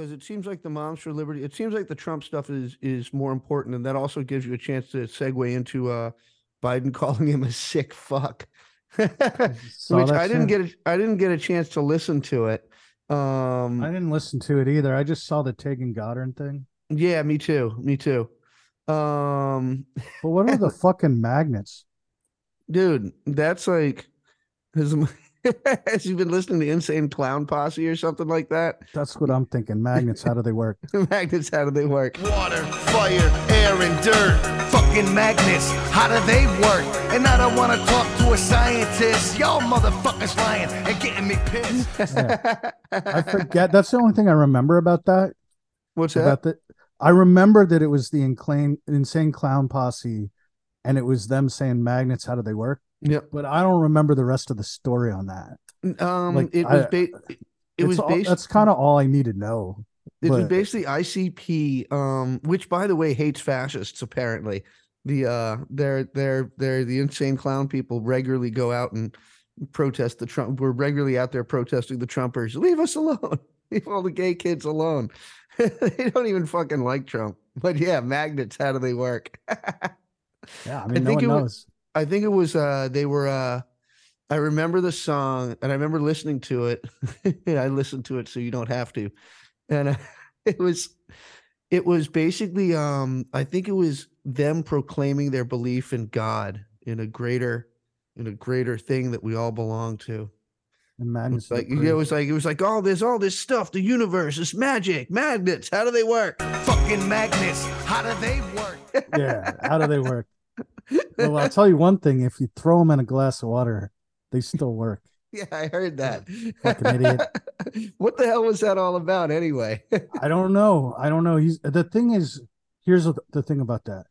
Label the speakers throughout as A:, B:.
A: because it seems like the Moms for Liberty. It seems like the Trump stuff is is more important, and that also gives you a chance to segue into uh, Biden calling him a sick fuck, which I didn't get. A, I didn't get a chance to listen to it. Um,
B: I didn't listen to it either. I just saw the Taking Goddard thing.
A: Yeah, me too. Me too. Um,
B: but what are the fucking magnets,
A: dude? That's like, has, has you been listening to Insane Clown Posse or something like that?
B: That's what I'm thinking. Magnets, how do they work?
A: magnets, how do they work?
C: Water, fire, air, and dirt. Fucking magnets, how do they work? And I don't want to talk to a scientist. Y'all motherfuckers lying and getting me pissed.
B: Yeah. I forget. That's the only thing I remember about that.
A: What's that?
B: The, I remember that it was the insane, insane clown posse, and it was them saying magnets. How do they work?
A: Yeah,
B: but I don't remember the rest of the story on that.
A: Um, like, it was ba- it, it was
B: all,
A: based.
B: That's kind of all I need to know.
A: It but... was basically ICP, um, which by the way hates fascists. Apparently, the uh, they're they're they're the insane clown people regularly go out and protest the Trump. We're regularly out there protesting the Trumpers. Leave us alone. Leave all the gay kids alone. they don't even fucking like Trump. But yeah, magnets, how do they work?
B: yeah, I mean, I no think it knows.
A: was. I think it was. Uh, they were. Uh, I remember the song, and I remember listening to it. I listened to it, so you don't have to. And uh, it was, it was basically. Um, I think it was them proclaiming their belief in God in a greater, in a greater thing that we all belong to.
B: And magnets.
A: Like it was like it was like all this, all this stuff. The universe is magic. Magnets. How do they work?
C: Fucking magnets. How do they work?
B: yeah. How do they work? Well, I'll tell you one thing: if you throw them in a glass of water, they still work.
A: Yeah, I heard that.
B: Fucking idiot.
A: what the hell was that all about, anyway?
B: I don't know. I don't know. He's the thing is. Here's the thing about that.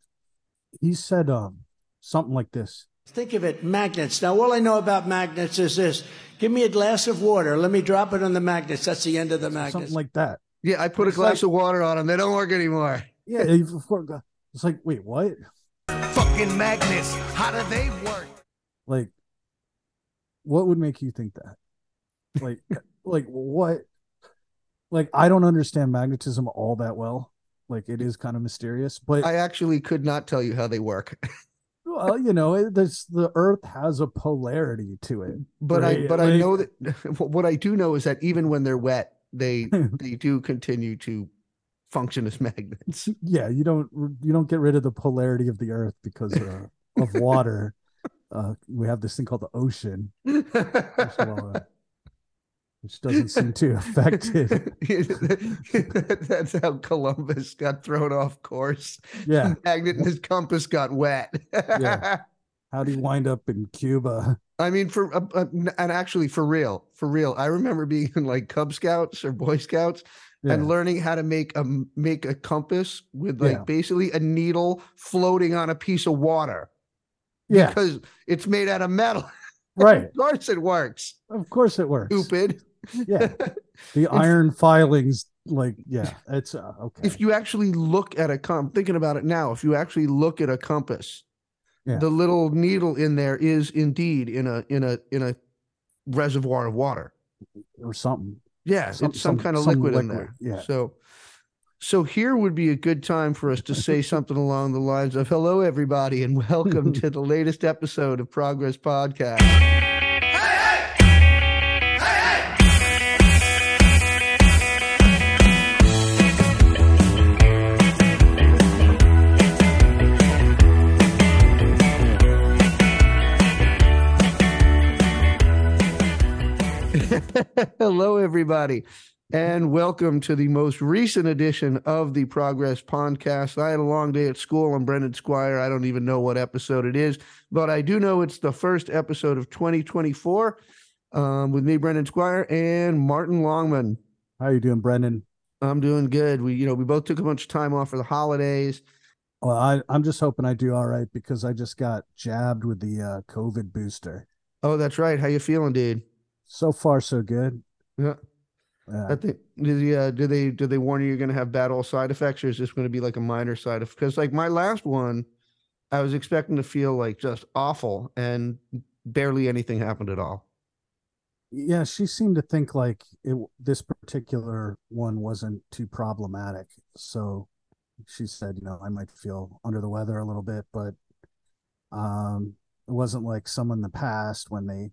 B: He said um something like this.
D: Think of it, magnets. Now, all I know about magnets is this give me a glass of water. Let me drop it on the magnets. That's the end of the magnets.
B: Something like that.
A: Yeah, I put it's a glass like, of water on them. They don't work anymore.
B: Yeah, it's like, wait, what?
C: Fucking magnets. How do they work?
B: Like, what would make you think that? Like, like what? Like, I don't understand magnetism all that well. Like, it is kind of mysterious, but
A: I actually could not tell you how they work.
B: well, you know, this the Earth has a polarity to it.
A: But right? I but like, I know that what I do know is that even when they're wet, they they do continue to function as magnets.
B: Yeah, you don't you don't get rid of the polarity of the Earth because uh, of water. Uh, we have this thing called the ocean. Uh, which doesn't seem to affect
A: it. That's how Columbus got thrown off course.
B: Yeah.
A: The magnet in his compass got wet.
B: yeah. How do you wind up in Cuba?
A: I mean, for uh, uh, and actually for real, for real. I remember being in like Cub Scouts or Boy Scouts yeah. and learning how to make a make a compass with like yeah. basically a needle floating on a piece of water.
B: Yeah,
A: because it's made out of metal.
B: Right.
A: of course it works.
B: Of course it works.
A: Stupid
B: yeah the iron filings like yeah it's uh, okay
A: if you actually look at a comp thinking about it now if you actually look at a compass yeah. the little needle in there is indeed in a in a in a reservoir of water
B: or something
A: yeah some, it's some, some kind of liquid, liquid, in there.
B: yeah.
A: So so here would be a good time for us to say something along the lines of hello everybody and welcome to the latest episode of progress podcast Hello, everybody, and welcome to the most recent edition of the Progress Podcast. I had a long day at school. I'm Brendan Squire. I don't even know what episode it is, but I do know it's the first episode of 2024 um, with me, Brendan Squire, and Martin Longman.
B: How are you doing, Brendan?
A: I'm doing good. We, you know, we both took a bunch of time off for the holidays.
B: Well, I, I'm just hoping I do all right because I just got jabbed with the uh, COVID booster.
A: Oh, that's right. How you feeling, dude?
B: So far, so good.
A: Yeah. Uh, I think did they, uh, did they do they warn you you're going to have bad all side effects, or is this going to be like a minor side effect? Because like my last one, I was expecting to feel like just awful, and barely anything happened at all.
B: Yeah, she seemed to think like it this particular one wasn't too problematic. So she said, you know, I might feel under the weather a little bit, but um it wasn't like some in the past when they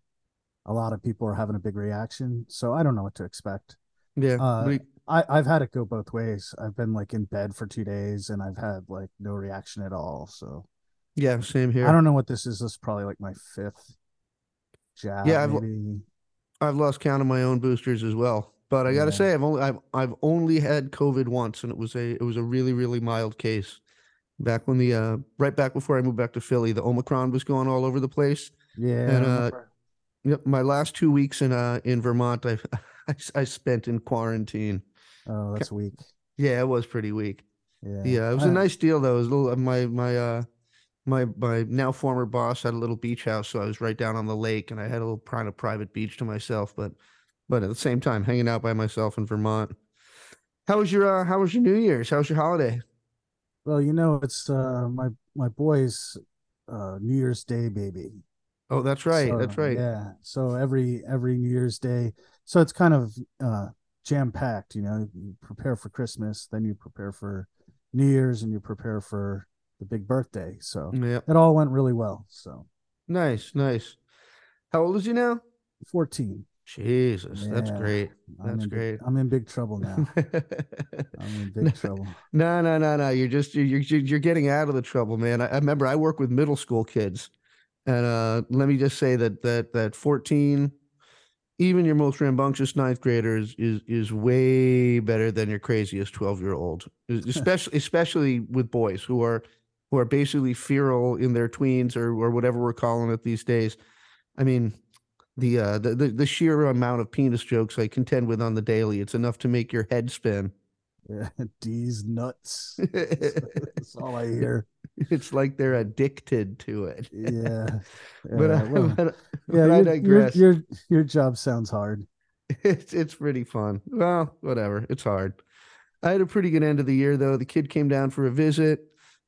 B: a lot of people are having a big reaction. So I don't know what to expect.
A: Yeah.
B: Uh, I, I've had it go both ways. I've been like in bed for two days and I've had like no reaction at all. So
A: yeah, same here.
B: I don't know what this is. This is probably like my fifth jab.
A: Yeah, I've-
B: maybe.
A: I've lost count of my own boosters as well. But I got to
B: Yeah.
A: say, I've only I've I've only had COVID once, and it was a it was a really really mild case. Back when the uh right back before I moved back to Philly, the Omicron was going all over the place.
B: yeah.
A: and, uh. Yep, my last two weeks in uh in Vermont, I I, I spent in quarantine.
B: oh, that's weak.
A: Yeah, it was pretty weak.
B: Yeah.
A: Yeah, it was
B: I-
A: a nice deal though. It was a little my my uh my my now former boss had a little beach house, so I was right down on the lake, and I had a little kind of private beach to myself. But but at the same time, hanging out by myself in Vermont. How was your uh, How was your New Year's? How was your holiday?
B: Well, you know, it's uh my my boy's uh New Year's Day baby.
A: Oh, that's right. that's
B: So,
A: right.
B: Yeah. So every every New Year's Day, so it's kind of uh jam packed. You know, you prepare for Christmas, then you prepare for New Year's, and you prepare for the big birthday. So
A: Yeah,
B: it all went really well. So
A: nice, nice. How old is you now?
B: fourteen.
A: Jesus, that's
B: Yeah,
A: great.
B: I'm
A: That's
B: in
A: great.
B: I'm in big trouble now. I'm in big trouble.
A: No, no, no, no. You're just you're you're you're getting out of the trouble, man. I, I remember I work with middle school kids, and uh, let me just say that that that 14, even your most rambunctious ninth grader is is is way better than your craziest 12 year old, especially especially with boys who are who are basically feral in their tweens or or whatever we're calling it these days. I mean. The, uh, the the the sheer amount of penis jokes I contend with on the daily, it's enough to make your head spin.
B: Yeah, D's nuts. That's all I hear.
A: it's like they're addicted to it.
B: Yeah.
A: But,
B: yeah,
A: uh,
B: well,
A: but,
B: yeah,
A: I
B: your, your,
A: digress.
B: your your job sounds hard.
A: it's it's pretty fun. Well, whatever. It's hard. I had a pretty good end of the year though. The kid came down for a visit.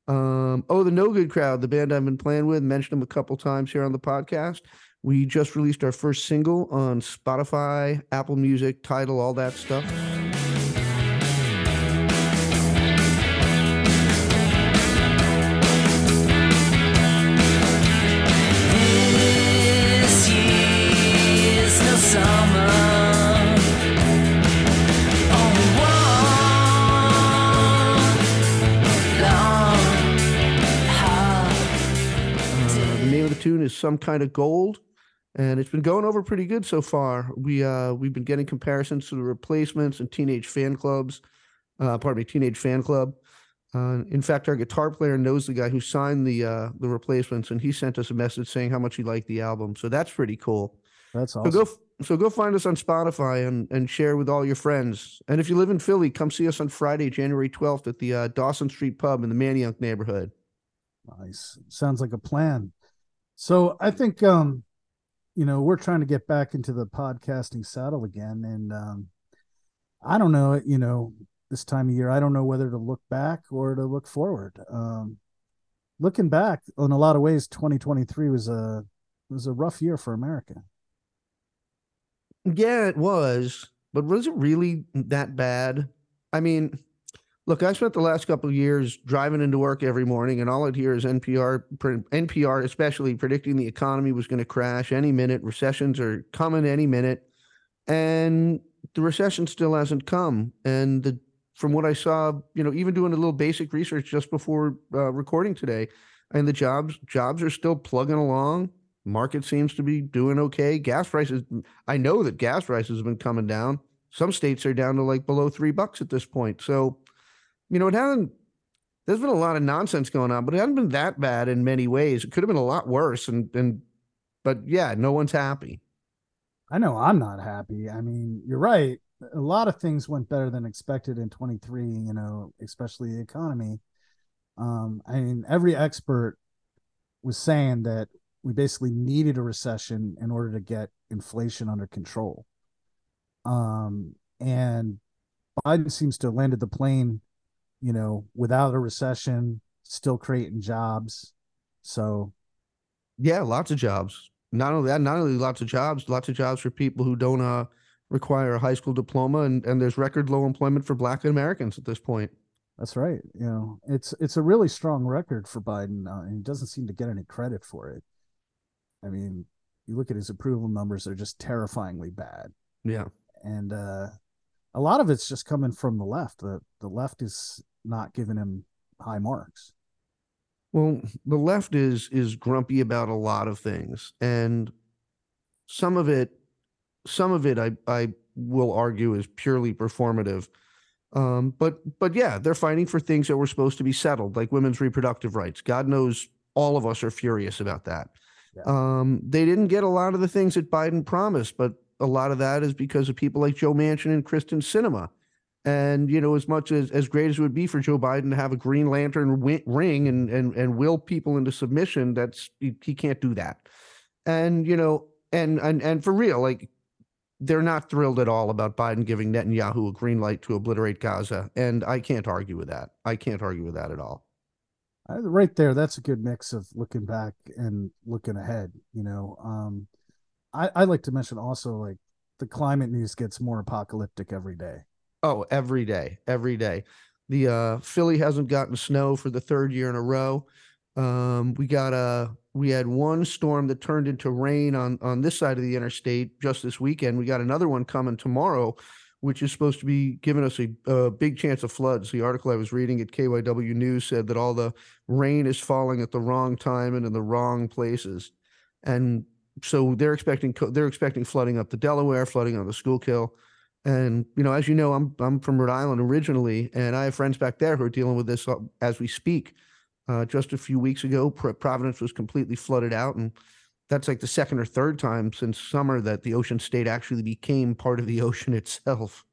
A: Um, oh, the No Good Crowd, the band I've been playing with, mentioned them a couple times here on the podcast. We just released our first single on Spotify, Apple Music, Tidal, all that stuff. "Some Kind of Gold," and it's been going over pretty good so far. We uh we've been getting comparisons to the replacements and Teenage Fan Clubs. Uh, pardon me, Teenage Fan Club. Uh, in fact, our guitar player knows the guy who signed the uh the replacements, and he sent us a message saying how much he liked the album. So that's pretty cool.
B: That's
A: So
B: awesome.
A: go so go find us on Spotify and and share with all your friends. And if you live in Philly, come see us on Friday, January twelfth, at the uh, Dawson Street Pub in the Manayunk neighborhood.
B: Nice. Sounds like a plan. So I think um, you know, we're trying to get back into the podcasting saddle again. And um I don't know, you know, this time of year, I don't know whether to look back or to look forward. Um looking back, in a lot of ways, 2023 was a was a rough year for America.
A: Yeah, it was, but was it really that bad? I mean, look, I spent the last couple of years driving into work every morning, and all I'd hear is NPR, NPR especially predicting the economy was going to crash any minute. Recessions are coming any minute, and the recession still hasn't come. And the from what I saw, you know, even doing a little basic research just before uh, recording today, and the jobs jobs are still plugging along. Market seems to be doing okay. Gas prices I know that gas prices have been coming down. Some states are down to like below three bucks at this point. So, you know, it hasn't, there's been a lot of nonsense going on, but it hasn't been that bad in many ways. It could have been a lot worse. And, and, but yeah, no one's happy.
B: I know I'm not happy. I mean, you're right. A lot of things went better than expected in 23, you know, especially the economy. Um, I mean, every expert was saying that we basically needed a recession in order to get inflation under control. Um, and Biden seems to have landed the plane, you know, without a recession, still creating jobs. So
A: Yeah, lots of jobs. not only that, not only lots of jobs, lots of jobs for people who don't uh, require a high school diploma, and and there's record low employment for Black Americans at this point.
B: That's right. You know, it's it's a really strong record for Biden, uh, and he doesn't seem to get any credit for it. I mean, you look at his approval numbers; they're just terrifyingly bad,
A: Yeah.
B: and uh, a lot of it's just coming from the left. the The left is not giving him high marks.
A: Well, the left is is grumpy about a lot of things, and some of it, some of it, I I will argue is purely performative. Um, but but yeah, they're fighting for things that were supposed to be settled, like women's reproductive rights. God knows all of us are furious about that.
B: Yeah.
A: Um, they didn't get a lot of the things that Biden promised, but a lot of that is because of people like Joe Manchin and Kyrsten Sinema. And you know, as much as as great as it would be for Joe Biden to have a Green Lantern wi- ring and and and will people into submission, that's he, he can't do that. And you know, and and and for real, like they're not thrilled at all about Biden giving Netanyahu a green light to obliterate Gaza, and I can't argue with that. I can't argue with that at all.
B: Uh, there, that's a good mix of looking back and looking ahead. You know, um, I I like to mention also like the climate news gets more apocalyptic every day.
A: Oh, every day, every day. The uh, Philly hasn't gotten snow for the third year in a row. Um, we got a we had one storm that turned into rain on on this side of the interstate just this weekend. We got another one coming tomorrow, which is supposed to be giving us a, a big chance of floods. The article I was reading at KYW News said that all the rain is falling at the wrong time and in the wrong places, and so they're expecting they're expecting flooding up the Delaware, flooding on the Schuylkill. And you know, as you know, I'm I'm from Rhode Island originally, and I have friends back there who are dealing with this uh, as we speak. Uh, just a few weeks ago, Providence was completely flooded out, and that's like the second or third time since summer that the ocean state actually became part of the ocean itself.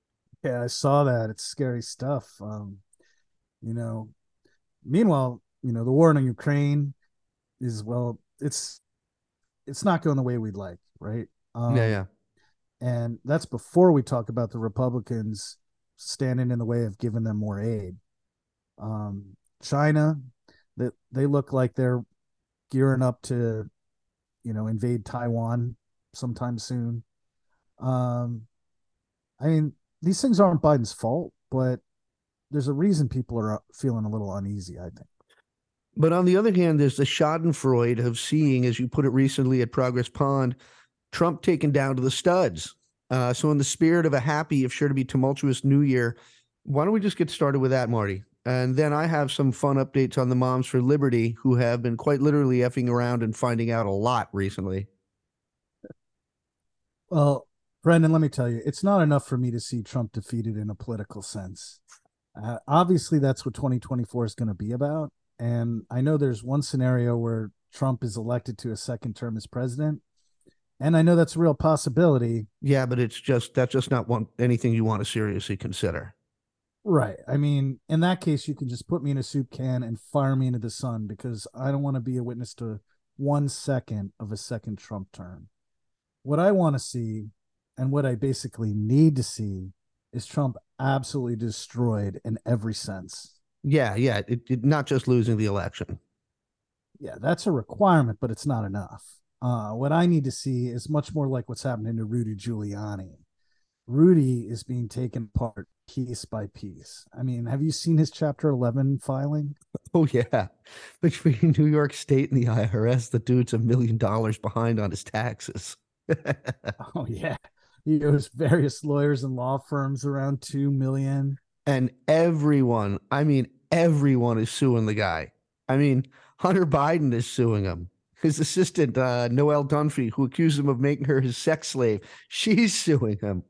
B: Yeah, I saw that. It's scary stuff. Um, you know, meanwhile, you know, the war in Ukraine is well, it's it's not going the way we'd like, right? Um,
A: yeah, yeah,
B: and that's before we talk about the Republicans standing in the way of giving them more aid. Um, China, that they look like they're gearing up to, you know, invade Taiwan sometime soon. Um, I mean, these things aren't Biden's fault, but there's a reason people are feeling a little uneasy. I think.
A: But on the other hand, there's the Schadenfreude of seeing, as you put it recently at Progress Pond, Trump taken down to the studs. Uh, so, in the spirit of a happy, if sure to be tumultuous New Year, why don't we just get started with that, Marty? And then I have some fun updates on the Moms for Liberty, who have been quite literally effing around and finding out a lot recently.
B: Well, Brendan, let me tell you, it's not enough for me to see Trump defeated in a political sense. Uh, obviously, that's what 2024 is going to be about. And I know there's one scenario where Trump is elected to a second term as president. And I know that's a real possibility.
A: Yeah, but it's just that's just not one anything you want to seriously consider.
B: Right. I mean, in that case, you can just put me in a soup can and fire me into the sun because I don't want to be a witness to one second of a second Trump term. What I want to see and what I basically need to see is Trump absolutely destroyed in every sense.
A: Yeah, yeah, it, it, not just losing the election.
B: Yeah, that's a requirement, but it's not enough. Uh, what I need to see is much more like what's happening to Rudy Giuliani. Rudy is being taken apart piece by piece. I mean, have you seen his Chapter 11 filing?
A: Oh, yeah. Between New York State and the IRS, the dude's a million dollars behind on his taxes.
B: oh, yeah. He owes various lawyers and law firms around 2 million.
A: And everyone, I mean, everyone is suing the guy. I mean, Hunter Biden is suing him. His assistant, uh, Noelle Dunphy, who accused him of making her his sex slave, she's suing him.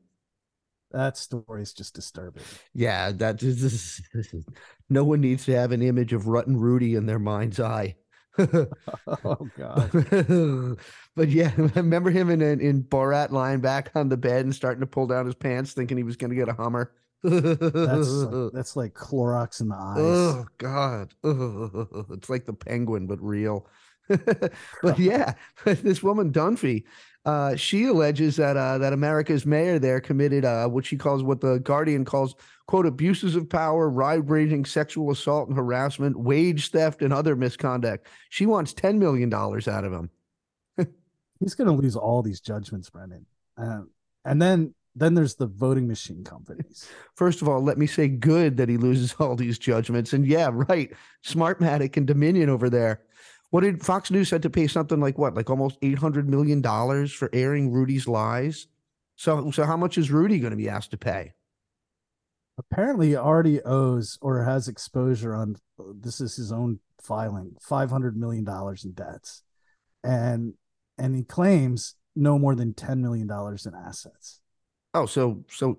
B: That story is just disturbing.
A: Yeah, that is, no one needs to have an image of Rut and Rudy in their mind's eye.
B: oh God!
A: but yeah, remember him in in Borat lying back on the bed and starting to pull down his pants, thinking he was going to get a Hummer.
B: That's like, that's like Clorox in the eyes.
A: Oh God! Ugh. It's like the penguin, but real. but yeah, this woman Dunphy, uh, she alleges that uh, that America's mayor there committed uh, what she calls what the Guardian calls quote abuses of power, wide-ranging sexual assault and harassment, wage theft, and other misconduct. She wants ten million dollars out of him.
B: he's going to lose all these judgments, Brendan. Um, and then then there's the voting machine companies.
A: First of all, let me say good that he loses all these judgments. And yeah, right. Smartmatic and Dominion over there. What did Fox News had to pay something like what? Like almost eight hundred million dollars for airing Rudy's lies. So so how much is Rudy going to be asked to pay?
B: Apparently, he already owes or has exposure on this is his own filing five hundred million dollars in debts, and and he claims no more than ten million dollars in assets.
A: Oh, so so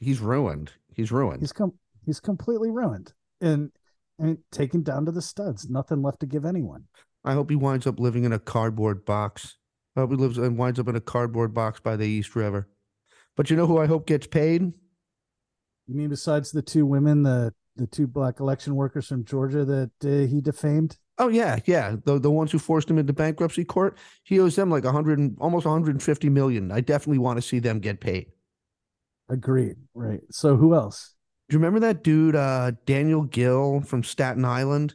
A: he's ruined. He's ruined.
B: He's com- he's completely ruined and and taken down to the studs. Nothing left to give anyone.
A: I hope he winds up living in a cardboard box. I hope he lives and winds up in a cardboard box by the East River. But you know who I hope gets paid?
B: You mean besides the two women, the the two black election workers from Georgia that uh, he defamed?
A: Oh yeah, yeah. The the ones who forced him into bankruptcy court, he owes them like a hundred and almost 150 million. I definitely want to see them get paid.
B: Agreed. Right. So who else?
A: Do you remember that dude, uh, Daniel Gill from Staten Island?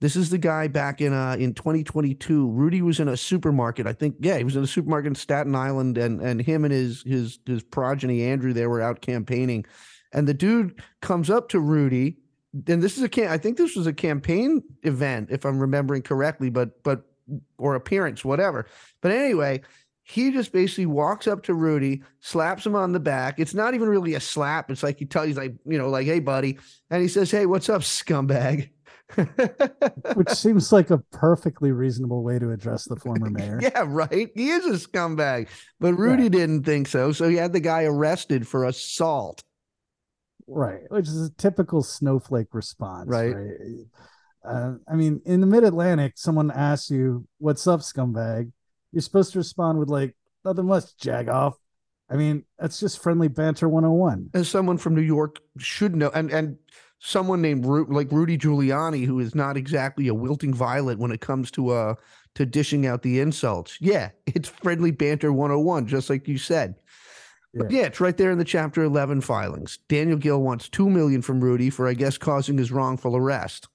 A: This is the guy back in uh in 2022. Rudy was in a supermarket. I think, yeah, he was in a supermarket in Staten Island, and and him and his his his progeny Andrew, they were out campaigning, and the dude comes up to Rudy, and this is a. I think this was a campaign event, if I'm remembering correctly, but but or appearance, whatever. But anyway, he just basically walks up to Rudy, slaps him on the back. It's not even really a slap. It's like he tells, he's like, you know, like, hey, buddy. And he says, hey, what's up, scumbag?
B: Which seems like a perfectly reasonable way to address the former mayor.
A: yeah, right. He is a scumbag. But Rudy
B: Right.
A: didn't think so. So he had the guy arrested for assault.
B: Right. Which is a typical snowflake response.
A: Right.
B: Right. Uh, I mean, in the mid Atlantic, someone asks you, What's up, scumbag? You're supposed to respond with, like, nothing much, jag off. I mean, that's just friendly banter 101.
A: As someone from New York should know, and and someone named Ru- like Rudy Giuliani, who is not exactly a wilting violet when it comes to uh to dishing out the insults. Yeah, it's friendly banter 101, just like you said. But yeah, it's right there in the chapter 11 filings. Daniel Gill wants 2 million from Rudy for I guess causing his wrongful arrest.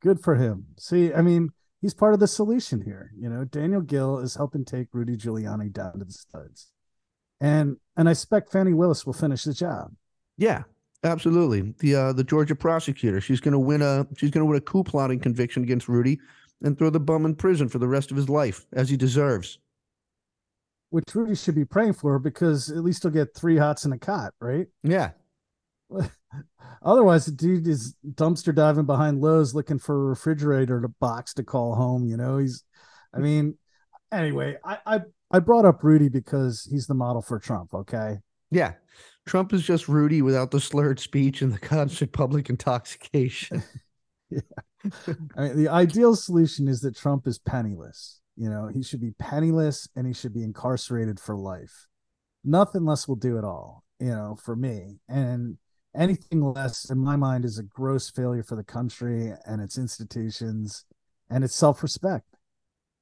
B: Good for him. See, I mean, he's part of the solution here. You know, Daniel Gill is helping take Rudy Giuliani down to the studs. And and I expect Fani Willis will finish the job.
A: Yeah, absolutely. The uh the Georgia prosecutor, she's going to win a she's going to win a coup plotting conviction against Rudy and throw the bum in prison for the rest of his life as he deserves.
B: Which Rudy should be praying for because at least he'll get three hots in a cot, right?
A: Yeah.
B: Otherwise, the dude is dumpster diving behind Lowe's looking for a refrigerator to box to call home. You know, he's, I mean, anyway, I, I, I brought up Rudy because he's the model for Trump. Okay.
A: Yeah. Trump is just Rudy without the slurred speech and the constant public intoxication. Yeah.
B: I mean, the ideal solution is that Trump is penniless. You know, he should be penniless and he should be incarcerated for life. Nothing less will do it all, you know, for me. And anything less, in my mind, is a gross failure for the country and its institutions and its self respect.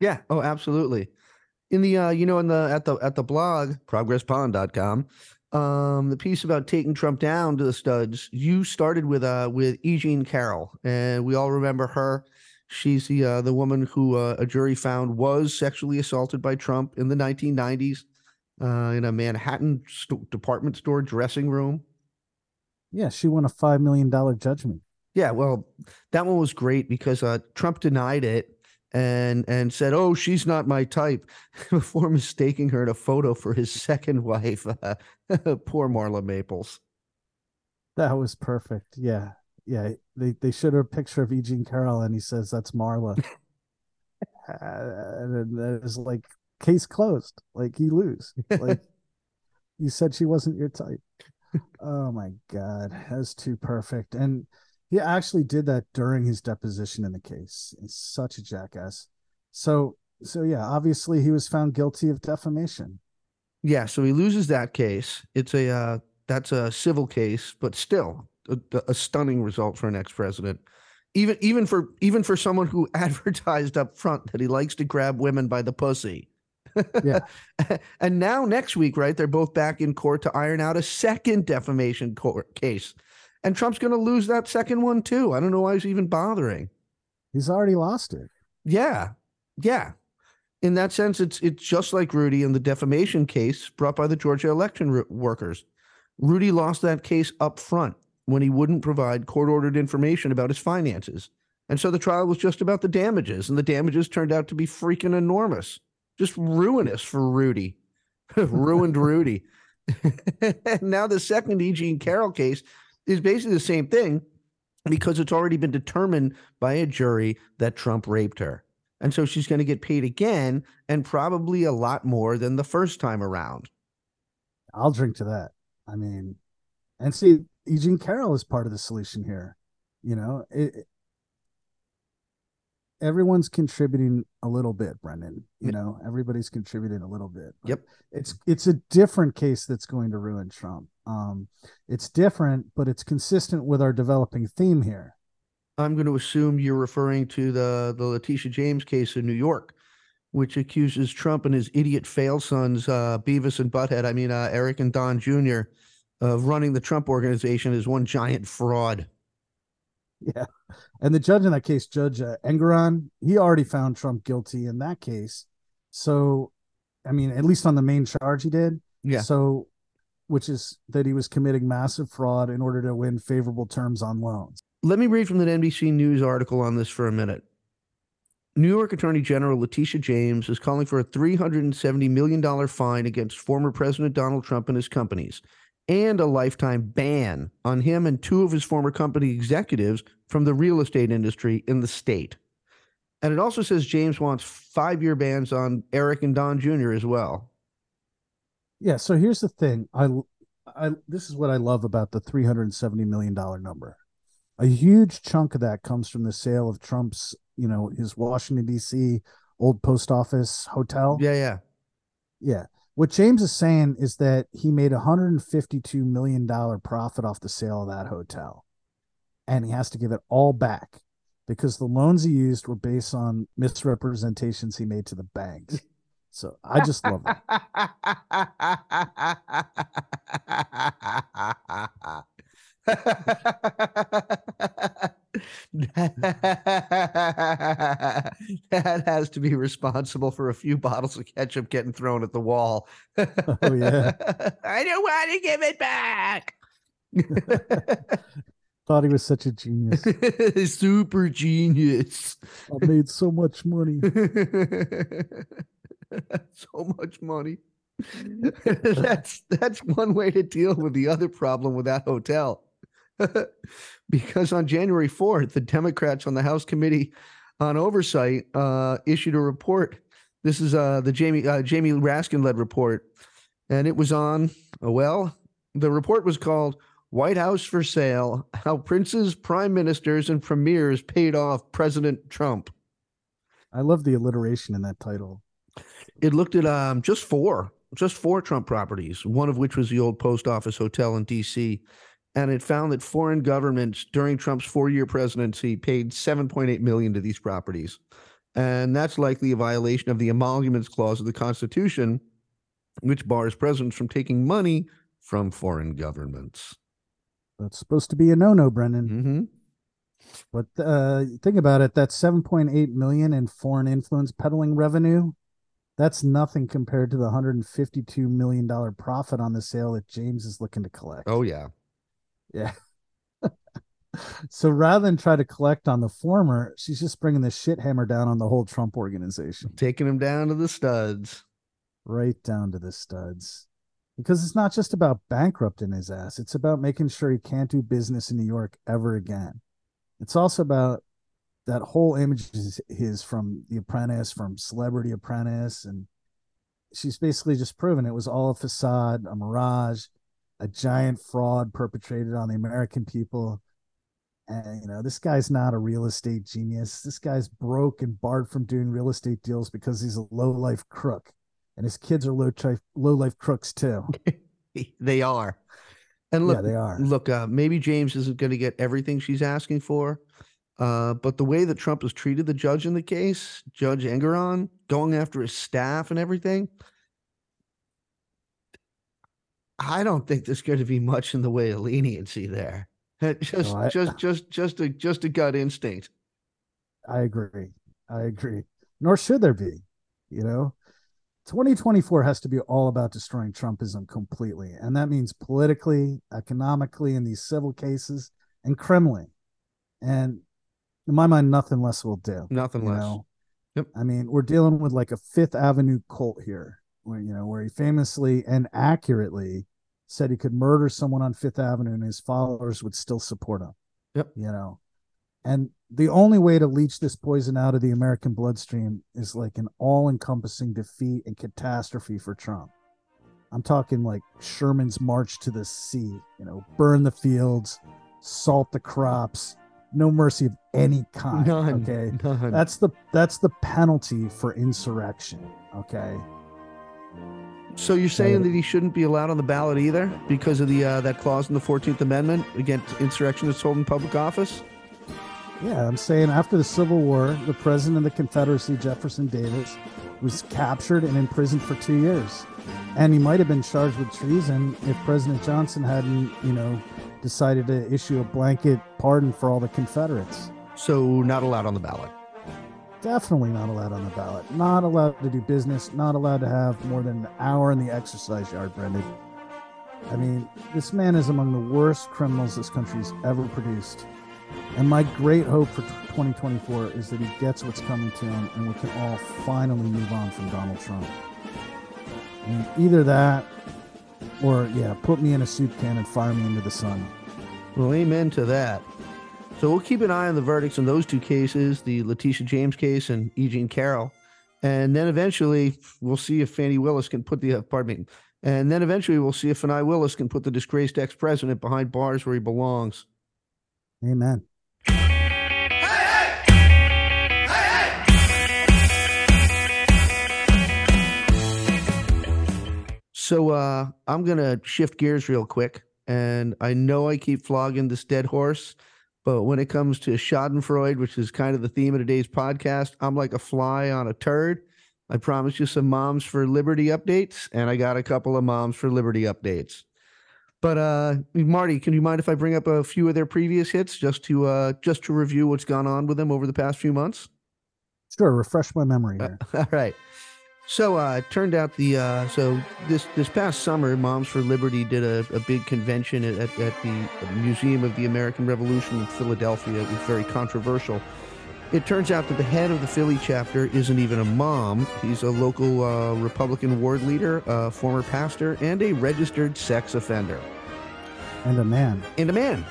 A: Yeah. Oh, absolutely. In the uh, you know, in the at the at the blog, progresspond.com, um, the piece about taking Trump down to the studs, you started with uh with E. Jean Carroll. And we all remember her. She's the uh, the woman who uh, a jury found was sexually assaulted by Trump in the 1990s uh, in a Manhattan st- department store dressing room.
B: Yeah, she won a $5 million judgment.
A: Yeah, well, that one was great because uh, Trump denied it and and said, "Oh, she's not my type," before mistaking her in a photo for his second wife. Uh, poor Marla Maples.
B: That was perfect. Yeah. Yeah. They, they showed her a picture of E. Jean Carroll and he says, that's Marla. uh, and then it's like, case closed. Like, you lose. Like, you said she wasn't your type. Oh my God. That's too perfect. And he actually did that during his deposition in the case. He's such a jackass. So, so yeah, obviously he was found guilty of defamation.
A: Yeah, so he loses that case. It's a uh, that's a civil case, but still a, a stunning result for an ex-president. Even even for even for someone who advertised up front that he likes to grab women by the pussy.
B: Yeah.
A: and now next week, right? They're both back in court to iron out a second defamation court case. And Trump's going to lose that second one too. I don't know why he's even bothering.
B: He's already lost it.
A: Yeah. Yeah. in that sense, it's it's just like Rudy in the defamation case brought by the Georgia election workers. Rudy lost that case up front when he wouldn't provide court ordered information about his finances. And so the trial was just about the damages, and the damages turned out to be freaking enormous, just ruinous for Rudy. Ruined Rudy. now the second E. Jean Carroll case is basically the same thing because it's already been determined by a jury that Trump raped her. And so she's going to get paid again and probably a lot more than the first time around.
B: I'll drink to that. I mean, and see, Eugene Carroll is part of the solution here. You know, it- everyone's contributing a little bit, Brendan. You know, everybody's contributing a little bit.
A: Yep.
B: It's it's a different case that's going to ruin Trump. Um, it's different, but it's consistent with our developing theme here.
A: I'm going to assume you're referring to the the Letitia James case in New York, which accuses Trump and his idiot fail sons, uh, Beavis and Butthead, I mean uh, Eric and Don Jr., of running the Trump organization as one giant fraud.
B: Yeah. And the judge in that case, Judge uh, Engoron, he already found Trump guilty in that case. So, I mean, at least on the main charge he did.
A: Yeah.
B: So, which is that he was committing massive fraud in order to win favorable terms on loans.
A: Let me read from the NBC News article on this for a minute. New York Attorney General Letitia James is calling for a $370 million fine against former President Donald Trump and his companies and a lifetime ban on him and two of his former company executives from the real estate industry in the state. And it also says James wants five year bans on Eric and Don Jr. as well.
B: Yeah. So here's the thing. I, I, this is what I love about the $370 million number. A huge chunk of that comes from the sale of Trump's, you know, his Washington, D.C. old post office hotel.
A: Yeah, yeah.
B: Yeah. What James is saying is that he made a $152 million profit off the sale of that hotel. And he has to give it all back because the loans he used were based on misrepresentations he made to the banks. So I just love that.
A: that has to be responsible for a few bottles of ketchup getting thrown at the wall.
B: Oh, yeah.
A: I don't want to give it back.
B: Thought he was such a genius.
A: Super genius.
B: I made so much money.
A: so much money. that's that's one way to deal with the other problem with that hotel. because on January 4th, the Democrats on the House Committee on Oversight uh, issued a report. This is uh, the Jamie uh, Jamie Raskin led report, and it was on. uh, Well, the report was called "White House for Sale: How Princes, Prime Ministers, and Premiers Paid Off President Trump."
B: I love the alliteration in that title.
A: It looked at um, just four, just four Trump properties, one of which was the old post office hotel in D.C. And it found that foreign governments during Trump's four-year presidency paid 7.8 million to these properties, and that's likely a violation of the emoluments clause of the Constitution, which bars presidents from taking money from foreign governments.
B: That's supposed to be a no-no, Brendan.
A: hmm
B: But uh, think about it. That's 7.8 million in foreign influence peddling revenue. That's nothing compared to the 152 million dollar profit on the sale that James is looking to collect.
A: Oh yeah,
B: yeah. so rather than try to collect on the former, she's just bringing the shit hammer down on the whole Trump organization,
A: taking him down to the studs.
B: right down to the studs. Because it's not just about bankrupting his ass; it's about making sure he can't do business in New York ever again. It's also about that whole image is his from The Apprentice, from Celebrity Apprentice, and she's basically just proven it was all a facade, a mirage, a giant fraud perpetrated on the American people. And you know, this guy's not a real estate genius. This guy's broke and barred from doing real estate deals because he's a low life crook, and his kids are low life low life crooks too.
A: they are. And look,
B: yeah, they are.
A: Look, uh, maybe James isn't going to get everything she's asking for, uh, but the way that Trump has treated the judge in the case, Judge Engoron, going after his staff and everything, I don't think there's going to be much in the way of leniency there. Just,
B: No, I-
A: just, just, just a, just a gut instinct.
B: I agree. I agree. Nor should there be. You know, 2024 has to be all about destroying Trumpism completely. And that means politically, economically, in these civil cases, and criminally. And in my mind, nothing less will do.
A: Nothing less.
B: know?
A: Yep.
B: I mean, we're dealing with like a Fifth Avenue cult here, where you know, where he famously and accurately said he could murder someone on Fifth Avenue and his followers would still support him.
A: Yep.
B: You know, and the only way to leach this poison out of the American bloodstream is like an all-encompassing defeat and catastrophe for Trump. I'm talking like Sherman's march to the sea. You know, burn the fields, salt the crops, no mercy of any kind.
A: None.
B: Okay.
A: None.
B: That's the that's the penalty for insurrection. Okay.
A: So you're saying that he shouldn't be allowed on the ballot either because of the uh, that clause in the Fourteenth Amendment against insurrectionists holding public office?
B: Yeah, I'm saying after the Civil War, the president of the Confederacy, Jefferson Davis, was captured and imprisoned for two years. And he might have been charged with treason if President Johnson hadn't, you know, decided to issue a blanket pardon for all the Confederates.
A: So not allowed on the ballot.
B: Definitely not allowed on the ballot. Not allowed to do business. Not allowed to have more than an hour in the exercise yard, Brendan. I mean, this man is among the worst criminals this country's ever produced. And my great hope for 2024 is that he gets what's coming to him and we can all finally move on from Donald Trump. I mean, either that or, yeah, put me in a soup can and fire me into the sun.
A: Well, amen to that. So we'll keep an eye on the verdicts in those two cases, the Letitia James case and E. Jean Carroll. And then eventually we'll see if Fani Willis can put the, uh, pardon me, and then eventually we'll see if Fani Willis can put the disgraced ex president behind bars where he belongs.
B: Amen.
A: So uh, I'm gonna shift gears real quick, and I know I keep flogging this dead horse, but when it comes to Schadenfreude, which is kind of the theme of today's podcast, I'm like a fly on a turd. I promised you some Moms for Liberty updates, and I got a couple of Moms for Liberty updates. But uh, Marty, can you mind if I bring up a few of their previous hits just to uh, just to review what's gone on with them over the past few months?
B: Sure, refresh my memory here.
A: All right. So uh, it turned out the uh, so this this past summer, Moms for Liberty did a, a big convention at, at, the Museum of the American Revolution in Philadelphia. It was very controversial. It turns out that the head of the Philly chapter isn't even a mom. He's a local uh, Republican ward leader, a former pastor, and a registered sex offender
B: And a man.
A: and a man.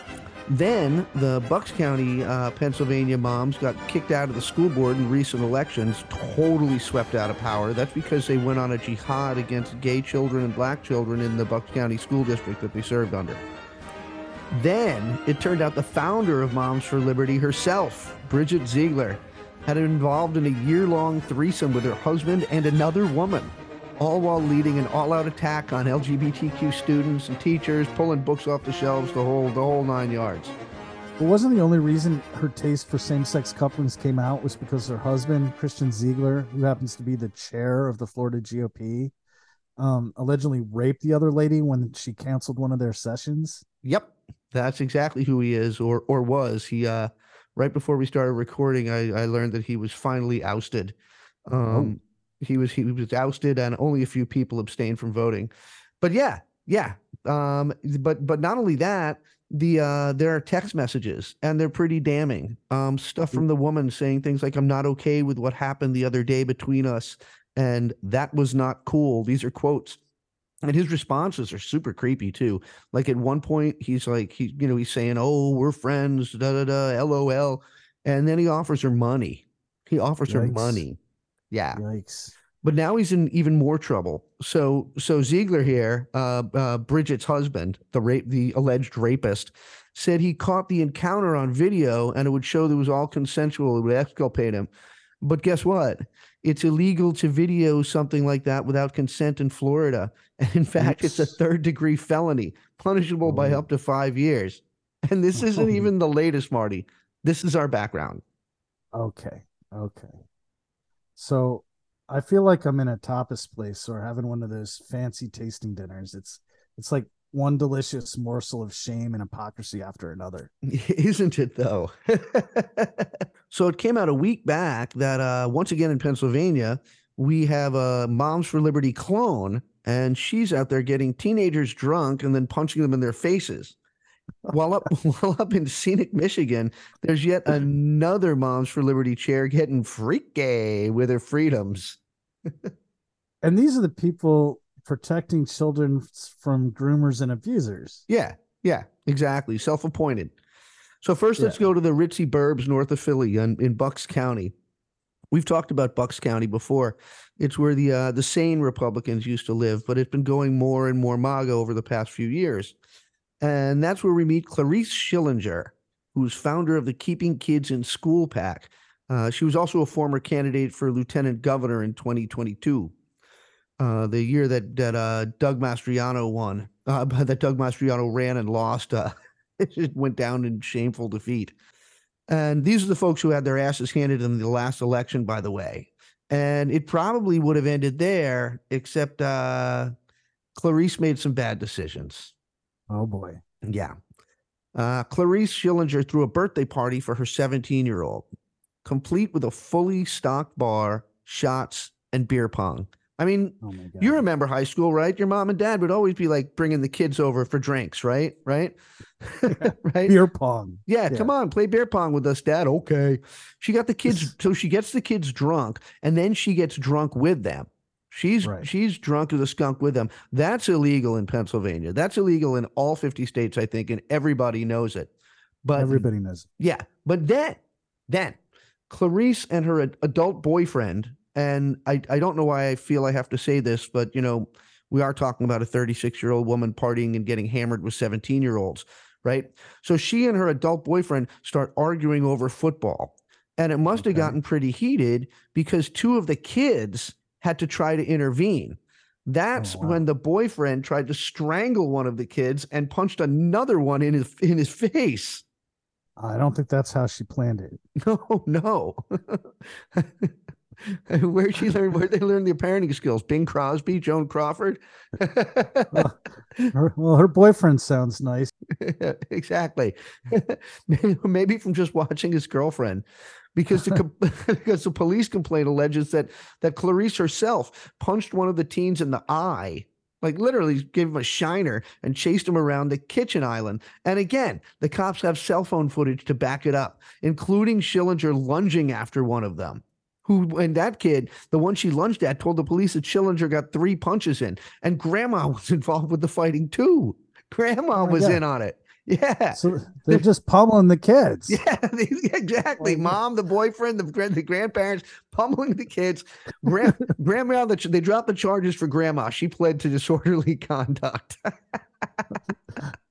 A: Then the Bucks County, uh, Pennsylvania moms got kicked out of the school board in recent elections, totally swept out of power. That's because they went on a jihad against gay children and black children in the Bucks County school district that they served under. Then it turned out the founder of Moms for Liberty herself, Bridget Ziegler, had been involved in a year long threesome with her husband and another woman, all while leading an all out attack on LGBTQ students and teachers, pulling books off the shelves, the whole, the whole nine yards.
B: But wasn't the only reason her taste for same-sex couplings came out was because her husband, Christian Ziegler, who happens to be the chair of the Florida GOP, um, allegedly raped the other lady when she canceled one of their sessions.
A: Yep, that's exactly who he is, or or was. He uh, right before we started recording, I, I learned that he was finally ousted. Um, he was he was ousted, and only a few people abstained from voting. But yeah, yeah. Um, but but not only that, the uh, there are text messages, and they're pretty damning. Um, stuff from the woman saying things like, "I'm not okay with what happened the other day between us," and that was not cool. These are quotes. And his responses are super creepy too. Like at one point, he's like, he, you know, he's saying, "Oh, we're friends," da da da, lol, and then he offers her money. He offers her money. Yeah,
B: Yikes.
A: but now he's in even more trouble. So, so Ziegler here, uh, uh, Bridget's husband, the rape, the alleged rapist, said he caught the encounter on video, and it would show that it was all consensual. It would exculpate him. But guess what? It's illegal to video something like that without consent in Florida. And in fact, it's a third degree felony, punishable by
B: Oh.
A: up to five years. And this isn't even the latest, Marty. This is our background.
B: Okay. Okay. So I feel like I'm in a tapas place or having one of those fancy tasting dinners. It's it's like one delicious morsel of shame and hypocrisy after another.
A: Isn't it though? so it came out a week back that uh, once again in Pennsylvania, we have a Moms for Liberty clone, and she's out there getting teenagers drunk and then punching them in their faces. While up, while up in scenic Michigan, there's yet another Moms for Liberty chair getting freaky with her freedoms.
B: And these are the people protecting children from groomers and abusers.
A: Yeah, yeah, exactly. Self appointed. So, first, let's go to the ritzy burbs north of Philly in, in Bucks County. We've talked about Bucks County before. It's where the uh, the sane Republicans used to live, but it's been going more and more MAGA over the past few years. And that's where we meet Clarice Schillinger, who's founder of the Keeping Kids in School PAC. Uh, she was also a former candidate for lieutenant governor in 2022, uh, the year that that uh, Doug Mastriano won. Uh, that Doug Mastriano ran and lost. Uh, it went down in shameful defeat. And these are the folks who had their asses handed to them in the last election, by the way. And it probably would have ended there, except uh, Clarice made some bad decisions.
B: Oh boy.
A: Yeah. Uh, Clarice Schillinger threw a birthday party for her 17 year old, complete with a fully stocked bar, shots, and beer pong. I mean,
B: Oh
A: you remember high school, right? Your mom and dad would always be like bringing the kids over for drinks, right? Right? right?
B: beer pong.
A: Yeah,
B: Yeah.
A: come on, play beer pong with us, Dad. Okay. She got the kids, so she gets the kids drunk, and then she gets drunk with them. She's
B: Right.
A: she's drunk as a skunk with them. That's illegal in Pennsylvania. That's illegal in all 50 states, I think, and everybody knows it. But
B: Everybody knows.
A: yeah, but then, then Clarice and her ad- adult boyfriend, and I, I don't know why I feel I have to say this, but you know, we are talking about a 36 year old woman partying and getting hammered with 17 year olds, right? So she and her adult boyfriend start arguing over football. And it must have gotten pretty heated because two of the kids had to try to intervene. That's oh,
B: wow.
A: when the boyfriend tried to strangle one of the kids and punched another one in his in his face.
B: I don't think that's how she planned it.
A: No, no. Where'd she learn? Where'd they learn the parenting skills? Bing Crosby, Joan Crawford.
B: Her, well, her boyfriend sounds nice.
A: exactly. maybe, maybe from just watching his girlfriend, because the because the police complaint alleges that that Clarice herself punched one of the teens in the eye. Like literally gave him a shiner and chased him around the kitchen island. And again, the cops have cell phone footage to back it up, including Schillinger lunging after one of them. Who and that kid, the one she lunged at, told the police that Schillinger got three punches in, and Grandma was involved with the fighting too. Grandma
B: Oh
A: was in on it. Yeah.
B: So they're just pummeling the kids.
A: Yeah, exactly. Mom, the boyfriend, the grand, the grandparents pummeling the kids. Grand, grandma, the, they dropped the charges for grandma. She pled to disorderly conduct.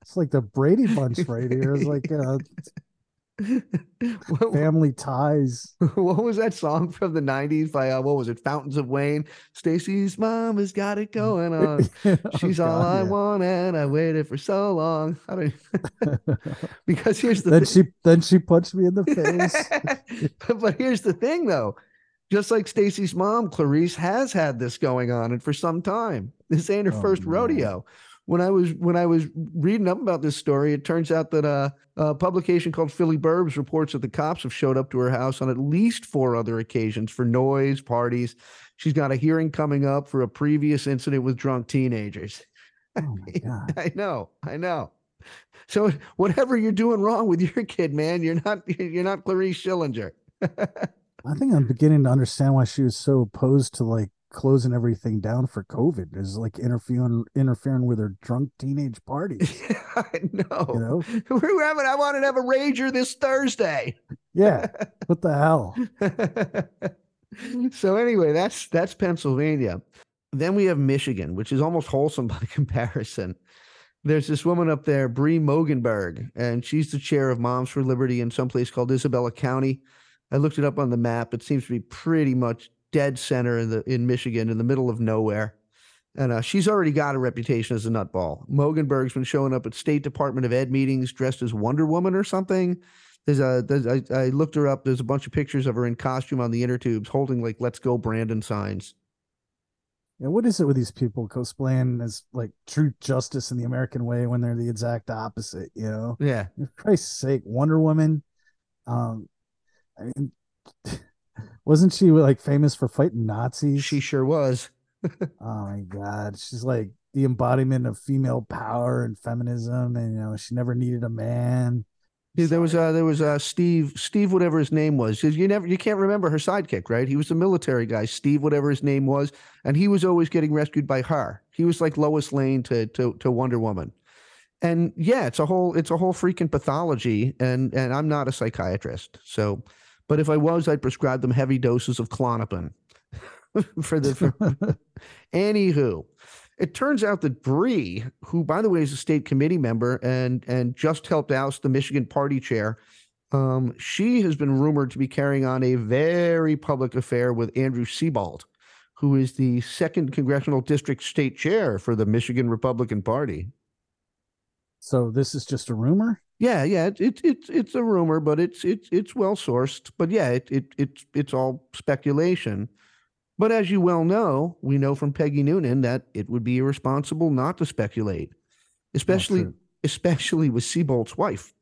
B: It's like the Brady Bunch right here. It's like uh,
A: what,
B: family ties.
A: what was that song from the '90s by uh, what was it? Fountains of Wayne. Stacy's mom has got it going on.
B: Oh,
A: She's all I
B: yeah.
A: want, and I waited for so long. I don't because here's the
B: then
A: thi-
B: she then she punched me in the face.
A: but here's the thing though. Just like Stacy's mom, Clarice has had this going on and for some time. This ain't her
B: Oh,
A: first
B: man.
A: rodeo. When I was when I was reading up about this story, it turns out that uh, a publication called Philly Burbs reports that the cops have showed up to her house on at least four other occasions for noise, parties. She's got a hearing coming up for a previous incident with drunk teenagers.
B: Oh my god.
A: I know, I know. So whatever you're doing wrong with your kid, man, you're not you're not Clarice Schillinger.
B: I think I'm beginning to understand why she was so opposed to like closing everything down for COVID. Is like interfering interfering with her drunk teenage parties.
A: I know.
B: You know?
A: We're having. I wanted to have a rager this Thursday.
B: Yeah. What the hell?
A: so anyway, that's that's Pennsylvania. Then we have Michigan, which is almost wholesome by comparison. There's this woman up there, Bree Mogenberg, and she's the chair of Moms for Liberty in some place called Isabella County. I looked it up on the map. It seems to be pretty much dead center in the in Michigan, in the middle of nowhere. And uh, she's already got a reputation as a nutball. Mogenberg's been showing up at State Department of Ed meetings dressed as Wonder Woman or something. There's a, there's, I, I looked her up. There's a bunch of pictures of her in costume on the inner tubes holding like "Let's Go Brandon" signs.
B: Yeah, what is it with these people cosplaying as like true justice, in the American way when they're the exact opposite? You know,
A: Yeah,
B: for Christ's sake, Wonder Woman. Um, I mean, Wasn't she like famous for fighting Nazis?
A: She sure was.
B: Oh my god, she's like the embodiment of female power and feminism, and you know she never needed a man.
A: Yeah, there was uh there was uh Steve Steve whatever his name was. You never you can't remember her sidekick, right? He was the military guy, Steve whatever his name was, and he was always getting rescued by her. He was like Lois Lane to to to Wonder Woman. And yeah, it's a whole it's a whole freaking pathology and and I'm not a psychiatrist. So but if I was, I'd prescribe them heavy doses of Klonopin for the for, Anywho, it turns out that Bree, who by the way is a state committee member and and just helped oust the Michigan party chair, um, she has been rumored to be carrying on a very public affair with Andrew Sebolt, who is the second congressional district state chair for the Michigan Republican Party.
B: So this is just a rumor.
A: Yeah, yeah, it's it's it's it's a rumor, but it's it's it's well sourced. But yeah, it it it's it's all speculation. But as you well know, we know from Peggy Noonan that it would be irresponsible not to speculate, especially especially with Sebolt's wife,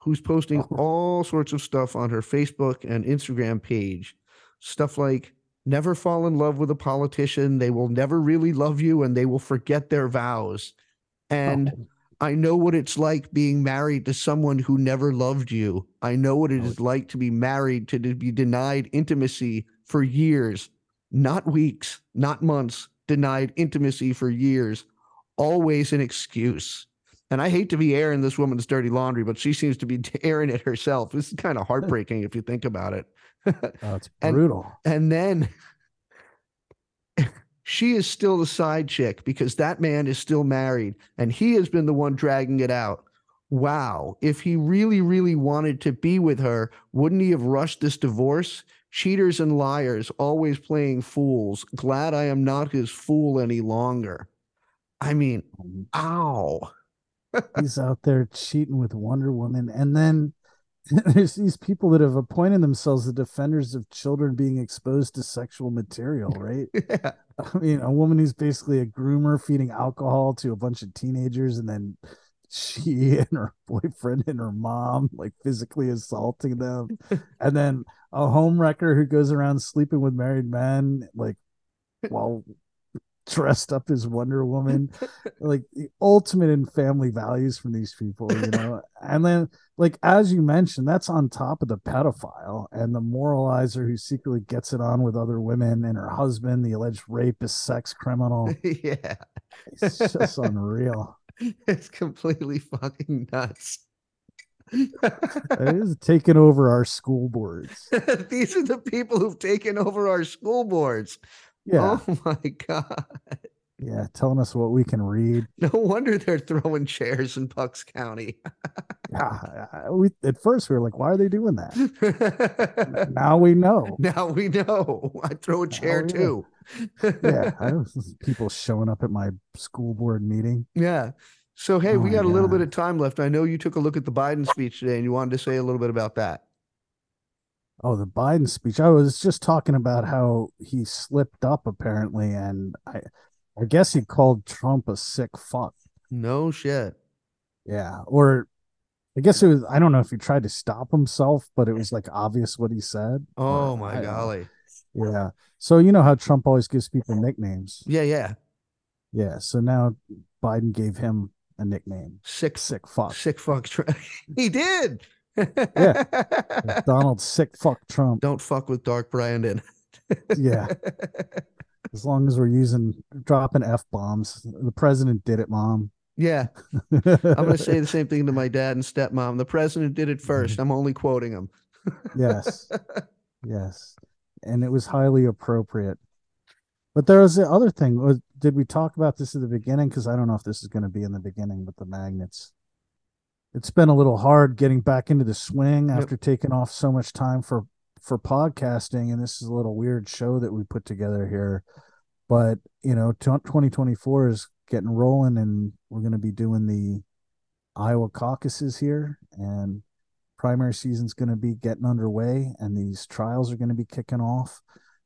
A: who's posting
B: Oh.
A: all sorts of stuff on her Facebook and Instagram page. Stuff like never fall in love with a politician, they will never really love you and they will forget their vows. And
B: Oh,
A: I know what it's like being married to someone who never loved you. I know what it
B: Oh.
A: like to be married, to be denied intimacy for years, not weeks, not months, denied intimacy for years. Always an excuse. And I hate to be airing this woman's dirty laundry, but she seems to be airing it herself. This is kind of heartbreaking if you think about it.
B: oh, it's
A: And-
B: brutal.
A: And then she is still the side chick because that man is still married and he has been the one dragging it out. Wow. If he really, really wanted to be with her, wouldn't he have rushed this divorce? Cheaters and liars, always playing fools. Glad I am not his fool any longer. I mean,
B: Um,
A: ow.
B: He's out there cheating with Wonder Woman, and then there's these people that have appointed themselves the defenders of children being exposed to sexual material, right?
A: Yeah.
B: I mean, a woman who's basically a groomer feeding alcohol to a bunch of teenagers, and then she and her boyfriend and her mom like physically assaulting them, and then a home wrecker who goes around sleeping with married men, like while dressed up as Wonder Woman, like the ultimate in family values from these people, you know. and then, like as you mentioned, that's on top of the pedophile and the moralizer who secretly gets it on with other women and her husband, the alleged rapist, sex criminal.
A: yeah.
B: It's just unreal.
A: It's completely fucking nuts.
B: It is taking over our school boards.
A: These are the people who've taken over our school boards.
B: Yeah,
A: Oh my God.
B: yeah, telling us what we can read.
A: No wonder they're throwing chairs in Bucks County.
B: Yeah, we at first we were like, why are they doing that? Now we know.
A: now we know. I'd throw a chair too.
B: Yeah, I was people showing up at my school board meeting.
A: Yeah. So, hey,
B: Oh
A: we got a little bit of time left. I know you took a look at the Biden speech today and you wanted to say a little bit about that.
B: Oh, the Biden speech. I was just talking about how he slipped up apparently, and I, I guess he called Trump a sick fuck.
A: No shit.
B: Yeah, or I guess it was. I don't know if he tried to stop himself, but it was like obvious what he said.
A: Oh
B: or- I
A: my golly.
B: Yeah. So you know how Trump always gives people nicknames.
A: Yeah, yeah.
B: Yeah. So now Biden gave him a nickname,
A: Sick,
B: sick fuck.
A: sick fuck. He did.
B: Yeah. Donald sick fuck Trump.
A: Don't fuck with Dark Brandon.
B: Yeah. As long as we're using dropping f bombs, the president did it, mom.
A: yeah. I'm going to say the same thing to my dad and stepmom. The president did it first. I'm only quoting him.
B: yes yes and it was highly appropriate but there was the other thing did we talk about this at the beginning because i don't know if this is going to be in the beginning with the magnets it's been a little hard getting back into the swing
A: Yep.
B: after taking off so much time for for podcasting and this is a little weird show that we put together here but you know 2024 is getting rolling and we're going to be doing the iowa caucuses here and primary season's going to be getting underway and these trials are going to be kicking off.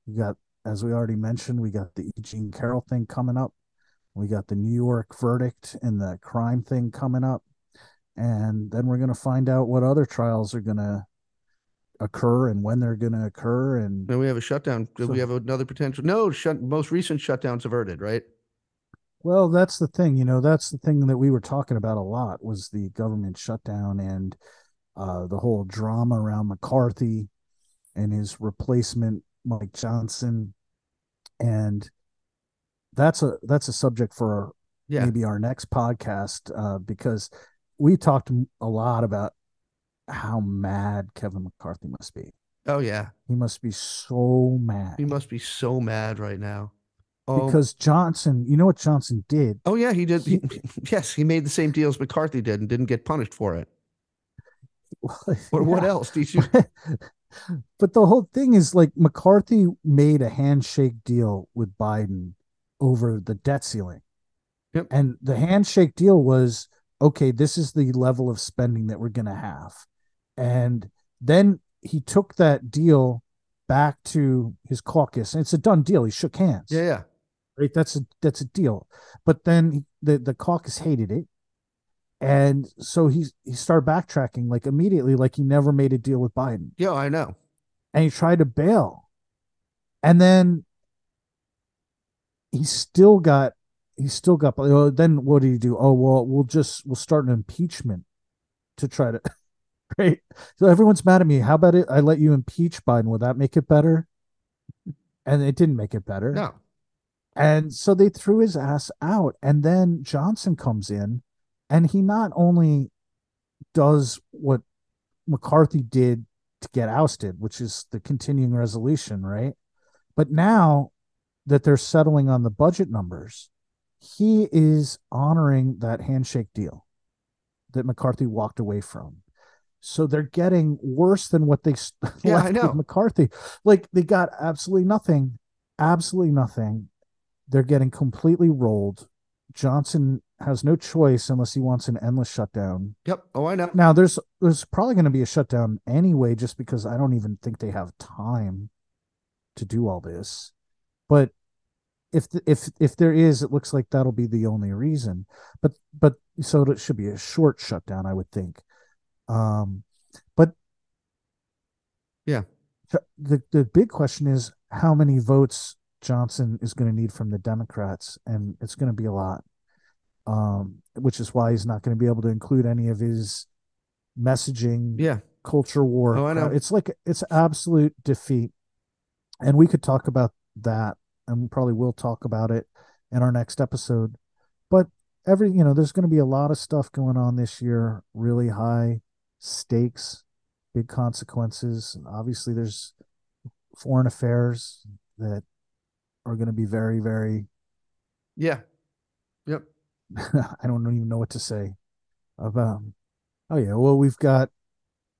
B: We got, as we already mentioned, we got the eugene Carroll thing coming up. We got the New York verdict and the crime thing coming up. And then we're going to find out what other trials are going to occur and when they're going to occur and
A: Then we have a shutdown. Do
B: So-
A: we have another potential? No, shut, most recent shutdowns averted, right?
B: Well, that's the thing, you know, that's the thing that we were talking about a lot was the government shutdown and uh, the whole drama around McCarthy and his replacement, Mike Johnson. And that's a that's a subject for
A: Yeah.
B: maybe our next podcast uh, because we talked a lot about how mad Kevin McCarthy must be.
A: Oh yeah.
B: He must be so mad
A: He must be so mad right now. Oh,
B: because Johnson, you know what Johnson did?
A: oh yeah, he did.
B: he-
A: yes, he made the same deals McCarthy did and didn't get punished for it. Or what else? Did you?
B: but the whole thing is like McCarthy made a handshake deal with Biden over the debt ceiling.
A: Yep.
B: And the handshake deal was okay, this is the level of spending that we're going to have. And then he took that deal back to his caucus and it's a done deal. He shook hands.
A: Yeah, yeah.
B: Right? That's a that's a deal. But then the the caucus hated it. And so he he started backtracking like immediately like he never made a deal with Biden
A: Yeah, I know.
B: and he tried to bail. And then he still got he still got oh, then what do you do? Oh well we'll just we'll start an impeachment to try to right. So everyone's mad at me. How about it? I let you impeach Biden. Will that make it better? And it didn't make it better.
A: No.
B: And so they threw his ass out. And then Johnson comes in and he not only does what McCarthy did to get ousted, which is the continuing resolution, right? But now that they're settling on the budget numbers, he is honoring that handshake deal that McCarthy walked away from. So they're getting worse than what they
A: Yeah, I
B: left
A: know.
B: with McCarthy. Like they got absolutely nothing, absolutely nothing. They're getting completely rolled. Johnson has no choice unless he wants an endless shutdown.
A: Yep. Oh, I know.
B: Now there's there's probably going to be a shutdown anyway, just because I don't even think they have time to do all this. But if if if there is, it looks like that'll be the only reason. But but so it should be a short shutdown, I would think. Um, but
A: Yeah.
B: the the big question is how many votes Johnson is going to need from the Democrats, and it's going to be a lot. Um, which is why he's not going to be able to include any of his messaging
A: Yeah.
B: culture war.
A: Oh, I know.
B: It's like it's absolute defeat. And we could talk about that and we probably will talk about it in our next episode. But every, you know, there's going to be a lot of stuff going on this year, really high stakes, big consequences. Obviously there's foreign affairs that are going to be very very
A: Yeah. Yep.
B: I don't even know what to say about. Oh yeah, well we've got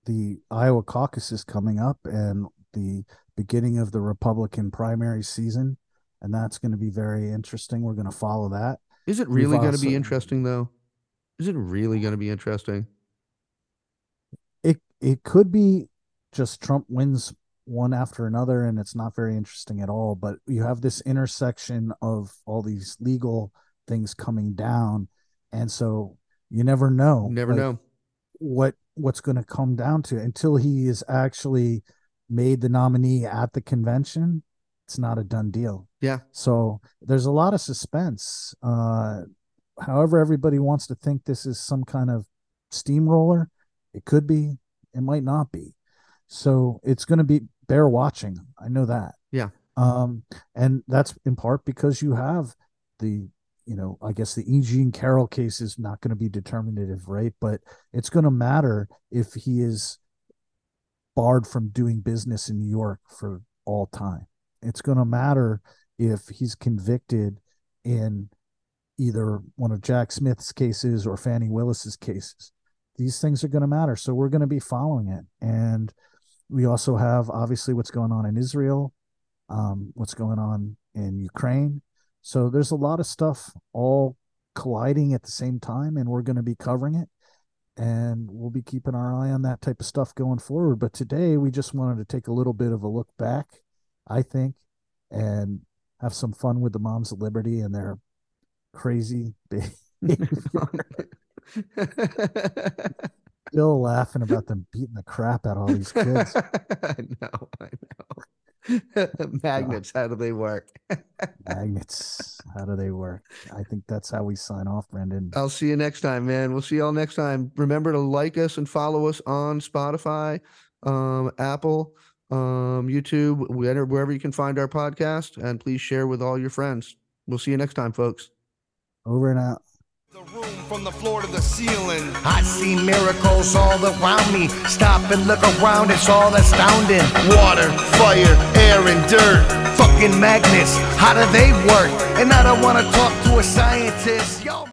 B: the Iowa caucuses coming up and the beginning of the Republican primary season, and that's going to be very interesting. We're going to follow that.
A: Is it really going to be interesting though? Is it really going to be interesting?
B: It it could be just Trump wins one after another, and it's not very interesting at all. But you have this intersection of all these legal things coming down, and so you never know.
A: Never
B: Like,
A: know.
B: what what's going to come down to until he is actually made the nominee at the convention it's not a done deal
A: Yeah.
B: so there's a lot of suspense uh however everybody wants to think this is some kind of steamroller it could be it might not be so it's going to be bear watching i know that
A: Yeah.
B: um and that's in part because you have the you know i guess the e jean carroll case is not going to be determinative right but it's going to matter if he is barred from doing business in new york for all time it's going to matter if he's convicted in either one of jack smith's cases or fani willis's cases these things are going to matter so we're going to be following it and we also have obviously what's going on in israel um, what's going on in ukraine so there's a lot of stuff all colliding at the same time, and we're going to be covering it. And we'll be keeping our eye on that type of stuff going forward. But today we just wanted to take a little bit of a look back, I think, and have some fun with the Moms of Liberty and their crazy behavior. Still laughing about them beating the crap out of all these kids.
A: I know, I know. Magnets, how do they work?
B: Magnets. How do they work? I think that's how we sign off, Brendan.
A: I'll see you next time, man. We'll see y'all next time. Remember to like us and follow us on Spotify, um, Apple, um, YouTube, wherever, wherever you can find our podcast, and please share with all your friends. We'll see you next time, folks.
B: Over and out.
C: The room from the floor to the ceiling. I see miracles all around me. Stop and look around, it's all astounding. Water, fire, air, and dirt. Fucking magnets, how do they work? And I don't wanna talk to a scientist. Yo.